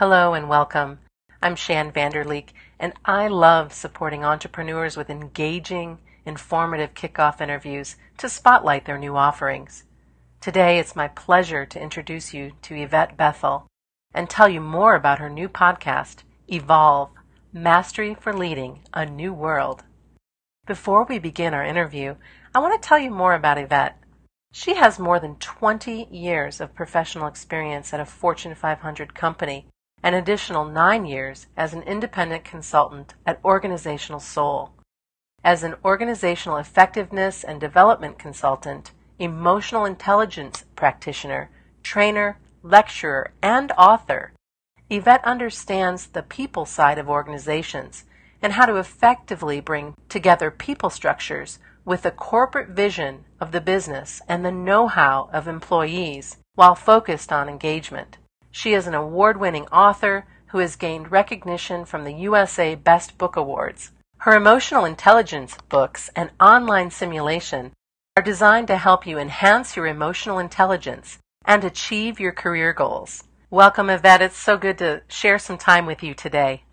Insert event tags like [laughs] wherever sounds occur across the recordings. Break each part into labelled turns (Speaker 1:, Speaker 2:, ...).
Speaker 1: Hello and welcome. I'm Shan Vanderleek, and I love supporting entrepreneurs with engaging, informative kickoff interviews to spotlight their new offerings. Today, it's my pleasure to introduce you to Yvette Bethel and tell you more about her new podcast, Evolve Mastery for Leading a New World. Before we begin our interview, I want to tell you more about Yvette. She has more than 20 years of professional experience at a Fortune 500 company, an additional nine years as an independent consultant at Organizational Soul. As an organizational effectiveness and development consultant, emotional intelligence practitioner, trainer, lecturer, and author, Yvette understands the people side of organizations and how to effectively bring together people structures with the corporate vision of the business and the know how of employees while focused on engagement. She is an award winning author who has gained recognition from the USA Best Book Awards. Her emotional intelligence books and online simulation are designed to help you enhance your emotional intelligence and achieve your career goals. Welcome, Yvette. It's so good to share some time with you today.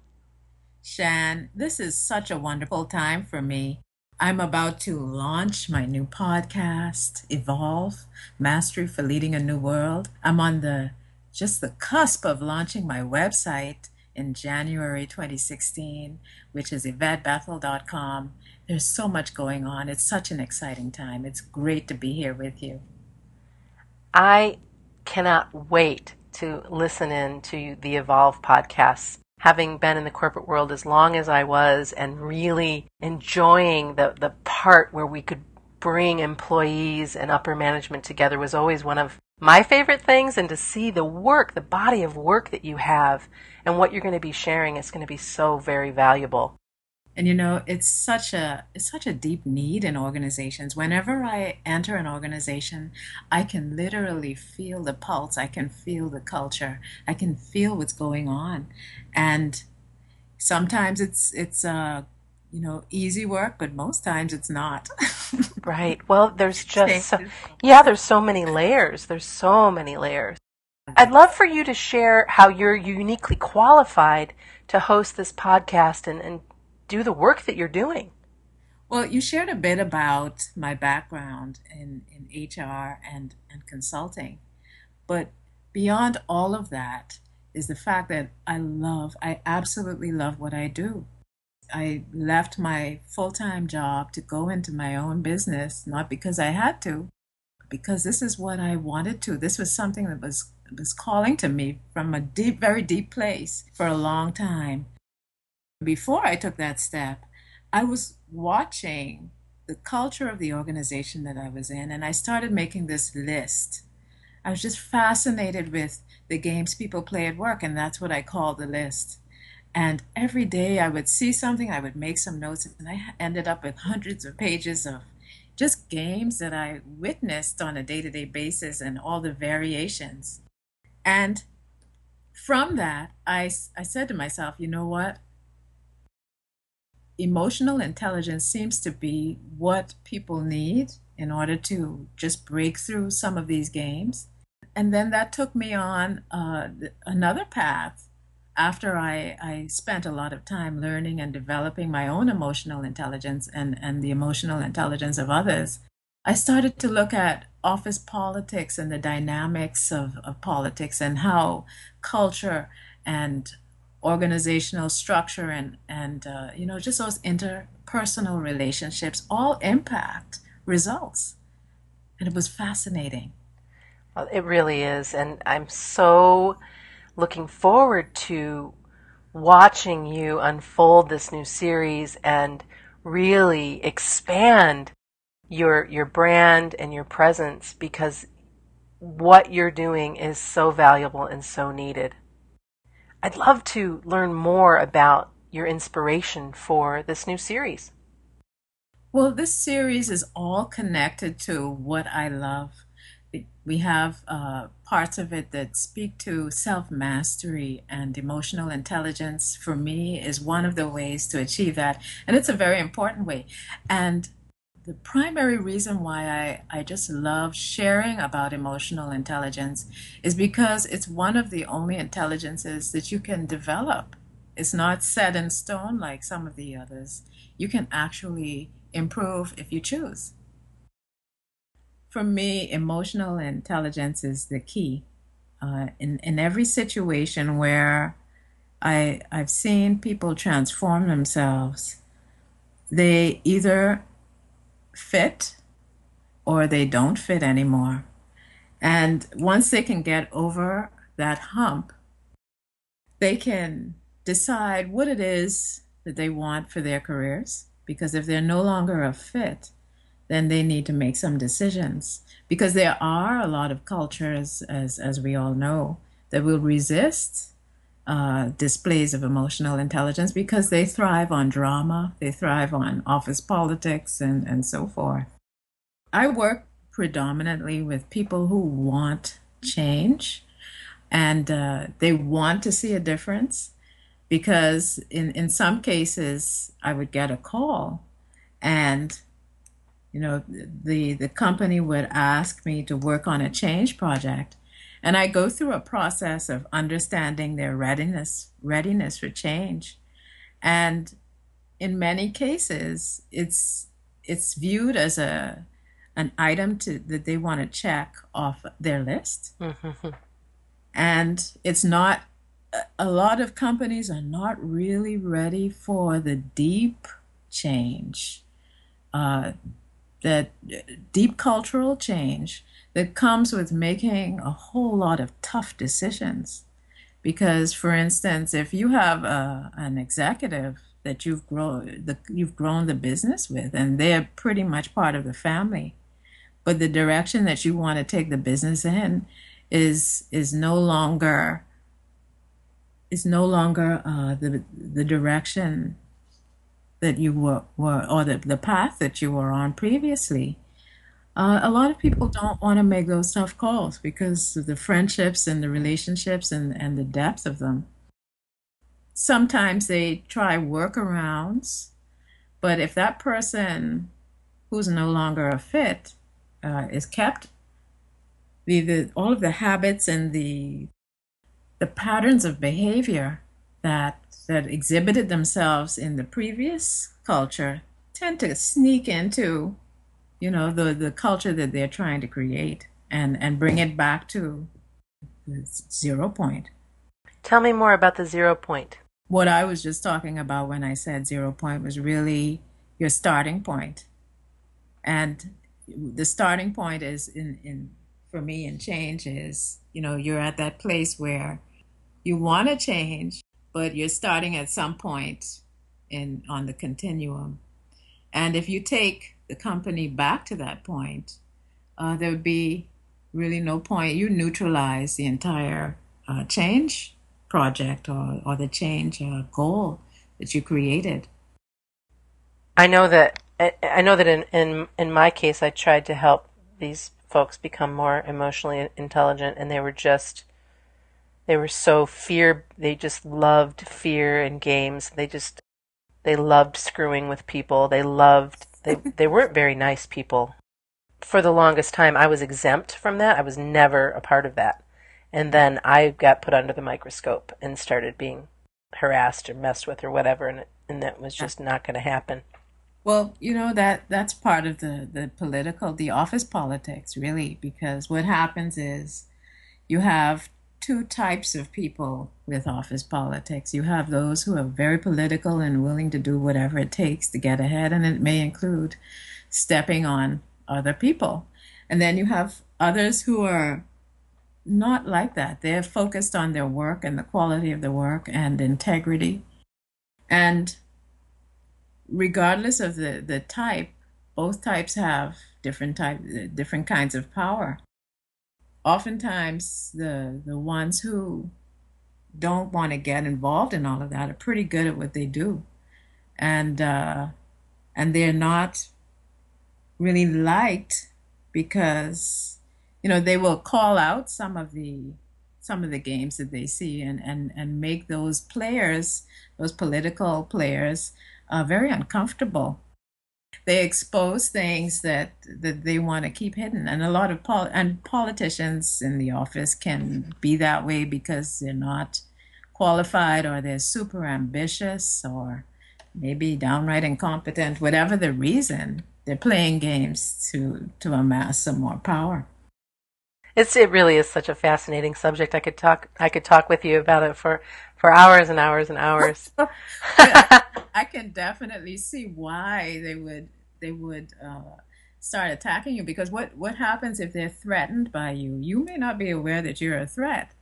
Speaker 2: Shan, this is such a wonderful time for me. I'm about to launch my new podcast, Evolve Mastery for Leading a New World. I'm on the just the cusp of launching my website in January 2016, which is yvetteBethel.com. There's so much going on. It's such an exciting time. It's great to be here with you.
Speaker 1: I cannot wait to listen in to the Evolve podcasts having been in the corporate world as long as I was and really enjoying the, the part where we could bring employees and upper management together was always one of my favorite things and to see the work, the body of work that you have and what you're going to be sharing is going to be so very valuable.
Speaker 2: And you know, it's such a it's such a deep need in organizations. Whenever I enter an organization, I can literally feel the pulse. I can feel the culture. I can feel what's going on. And sometimes it's it's uh you know easy work, but most times it's not. [laughs]
Speaker 1: right. Well, there's just so, yeah, there's so many layers. There's so many layers. I'd love for you to share how you're uniquely qualified to host this podcast and, and do the work that you're doing.
Speaker 2: Well, you shared a bit about my background in, in HR and, and consulting. But beyond all of that is the fact that I love, I absolutely love what I do. I left my full time job to go into my own business, not because I had to, because this is what I wanted to. This was something that was, was calling to me from a deep, very deep place for a long time. Before I took that step, I was watching the culture of the organization that I was in, and I started making this list. I was just fascinated with the games people play at work, and that's what I call the list. And every day I would see something, I would make some notes, and I ended up with hundreds of pages of just games that I witnessed on a day to day basis and all the variations. And from that, I, I said to myself, you know what? emotional intelligence seems to be what people need in order to just break through some of these games. And then that took me on uh, another path after I, I spent a lot of time learning and developing my own emotional intelligence and, and the emotional intelligence of others. I started to look at office politics and the dynamics of, of politics and how culture and organizational structure and and uh, you know just those interpersonal relationships all impact results and it was fascinating
Speaker 1: well it really is and i'm so looking forward to watching you unfold this new series and really expand your your brand and your presence because what you're doing is so valuable and so needed I'd love to learn more about your inspiration for this new series.
Speaker 2: Well, this series is all connected to what I love. We have uh, parts of it that speak to self mastery and emotional intelligence. For me, is one of the ways to achieve that, and it's a very important way. And the primary reason why I, I just love sharing about emotional intelligence is because it's one of the only intelligences that you can develop. It's not set in stone like some of the others. You can actually improve if you choose. For me, emotional intelligence is the key. Uh, in, in every situation where I, I've seen people transform themselves, they either fit or they don't fit anymore. And once they can get over that hump, they can decide what it is that they want for their careers. Because if they're no longer a fit, then they need to make some decisions. Because there are a lot of cultures, as, as we all know, that will resist uh, displays of emotional intelligence because they thrive on drama, they thrive on office politics, and, and so forth. I work predominantly with people who want change and uh, they want to see a difference because in, in some cases I would get a call and you know the the company would ask me to work on a change project and I go through a process of understanding their readiness, readiness for change. And in many cases, it's it's viewed as a an item to that they want to check off their list. Mm-hmm. And it's not a lot of companies are not really ready for the deep change, uh, that deep cultural change that comes with making a whole lot of tough decisions. Because, for instance, if you have a, an executive that you've grown the, you've grown the business with, and they're pretty much part of the family, but the direction that you want to take the business in is is no longer is no longer uh, the the direction that you were, were or the, the path that you were on previously uh, a lot of people don't want to make those tough calls because of the friendships and the relationships and, and the depth of them. Sometimes they try workarounds, but if that person who's no longer a fit uh, is kept, the, the all of the habits and the the patterns of behavior that that exhibited themselves in the previous culture tend to sneak into you know the the culture that they're trying to create and and bring it back to zero point.
Speaker 1: Tell me more about the zero point.
Speaker 2: What i was just talking about when i said zero point was really your starting point. And the starting point is in in for me in change is you know you're at that place where you want to change but you're starting at some point in on the continuum and if you take the company back to that point, uh, there would be really no point. You neutralize the entire uh, change project or, or the change uh, goal that you created.
Speaker 1: I know that I know that in, in in my case, I tried to help these folks become more emotionally intelligent, and they were just they were so fear. They just loved fear and games. They just they loved screwing with people. They loved they they weren't very nice people. For the longest time, I was exempt from that. I was never a part of that. And then I got put under the microscope and started being harassed or messed with or whatever, and and that was just not going to happen.
Speaker 2: Well, you know that that's part of the the political, the office politics, really, because what happens is you have two types of people with office politics. You have those who are very political and willing to do whatever it takes to get ahead, and it may include stepping on other people. And then you have others who are not like that. They're focused on their work and the quality of the work and integrity. And regardless of the, the type, both types have different type different kinds of power oftentimes the the ones who don't want to get involved in all of that are pretty good at what they do, and uh, and they're not really liked because you know they will call out some of the some of the games that they see and and and make those players those political players uh, very uncomfortable they expose things that that they want to keep hidden. And a lot of pol- and politicians in the office can be that way because they're not qualified or they're super ambitious or maybe downright incompetent whatever the reason they're playing games to to amass some more power
Speaker 1: it's it really is such a fascinating subject i could talk i could talk with you about it for for hours and hours and hours [laughs]
Speaker 2: I can definitely see why they would they would uh, start attacking you because what what happens if they're threatened by you? You may not be aware that you're a threat,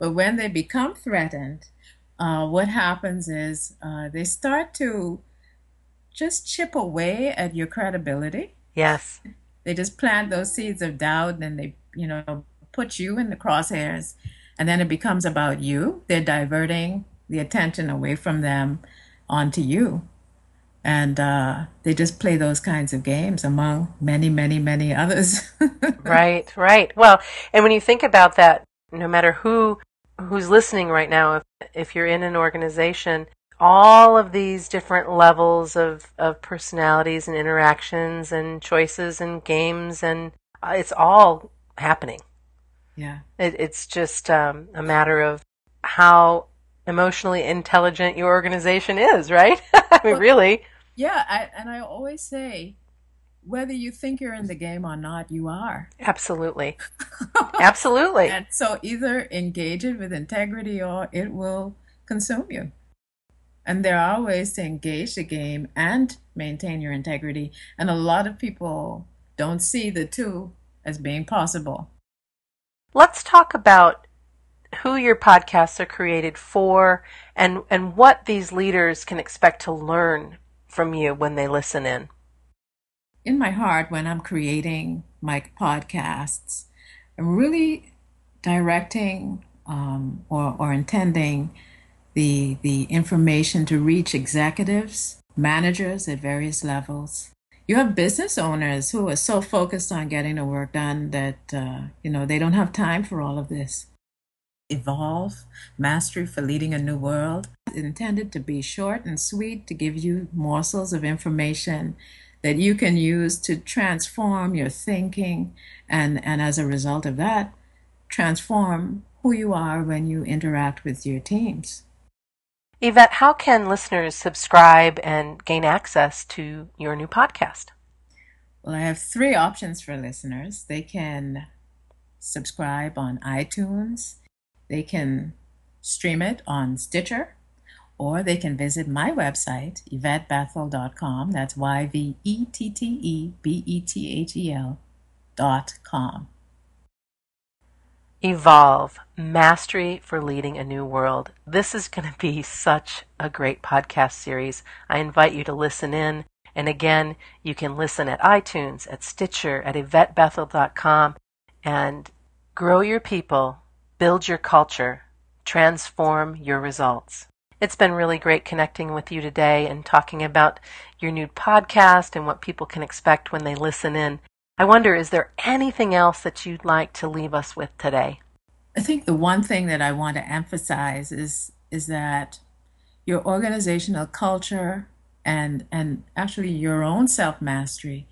Speaker 2: but when they become threatened, uh, what happens is uh, they start to just chip away at your credibility.
Speaker 1: Yes,
Speaker 2: they just plant those seeds of doubt, and they you know put you in the crosshairs, and then it becomes about you. They're diverting the attention away from them onto you and uh, they just play those kinds of games among many, many, many others. [laughs]
Speaker 1: right, right. Well, and when you think about that, no matter who who's listening right now, if if you're in an organization, all of these different levels of of personalities and interactions and choices and games and uh, it's all happening.
Speaker 2: Yeah,
Speaker 1: it, it's just um, a matter of how emotionally intelligent your organization is, right? [laughs] I mean, really.
Speaker 2: Yeah, I, and I always say, whether you think you're in the game or not, you are.
Speaker 1: Absolutely. [laughs] Absolutely.
Speaker 2: And so either engage it with integrity or it will consume you. And there are ways to engage the game and maintain your integrity. And a lot of people don't see the two as being possible.
Speaker 1: Let's talk about who your podcasts are created for and, and what these leaders can expect to learn from you when they listen in?
Speaker 2: In my heart, when I'm creating my podcasts, I'm really directing um, or, or intending the, the information to reach executives, managers at various levels. You have business owners who are so focused on getting the work done that uh, you know they don't have time for all of this. Evolve, Mastery for Leading a New World, intended to be short and sweet to give you morsels of information that you can use to transform your thinking and, and as a result of that, transform who you are when you interact with your teams.
Speaker 1: Yvette, how can listeners subscribe and gain access to your new podcast?
Speaker 2: Well, I have three options for listeners. They can subscribe on iTunes they can stream it on Stitcher, or they can visit my website, YvetteBethel.com. That's Y V E T T E B E T H E L dot com.
Speaker 1: Evolve Mastery for Leading a New World. This is going to be such a great podcast series. I invite you to listen in. And again, you can listen at iTunes, at Stitcher, at YvetteBethel.com, and grow your people build your culture, transform your results. It's been really great connecting with you today and talking about your new podcast and what people can expect when they listen in. I wonder, is there anything else that you'd like to leave us with today?
Speaker 2: I think the one thing that I want to emphasize is is that your organizational culture and and actually your own self mastery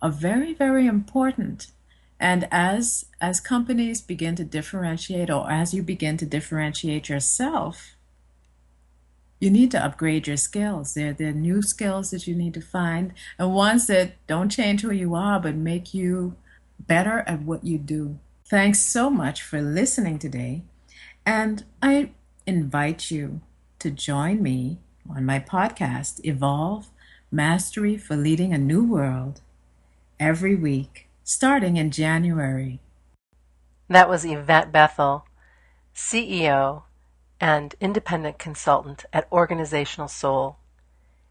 Speaker 2: are very very important and as as companies begin to differentiate or as you begin to differentiate yourself, you need to upgrade your skills. There, there are new skills that you need to find and ones that don't change who you are but make you better at what you do. Thanks so much for listening today. And I invite you to join me on my podcast, Evolve Mastery for Leading a New World, every week starting in January.
Speaker 1: That was Yvette Bethel, CEO and independent consultant at Organizational Soul.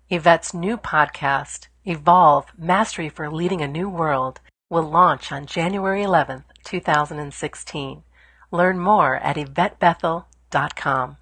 Speaker 1: Yvette's new podcast, Evolve Mastery for Leading a New World, will launch on January 11th, 2016. Learn more at YvetteBethel.com.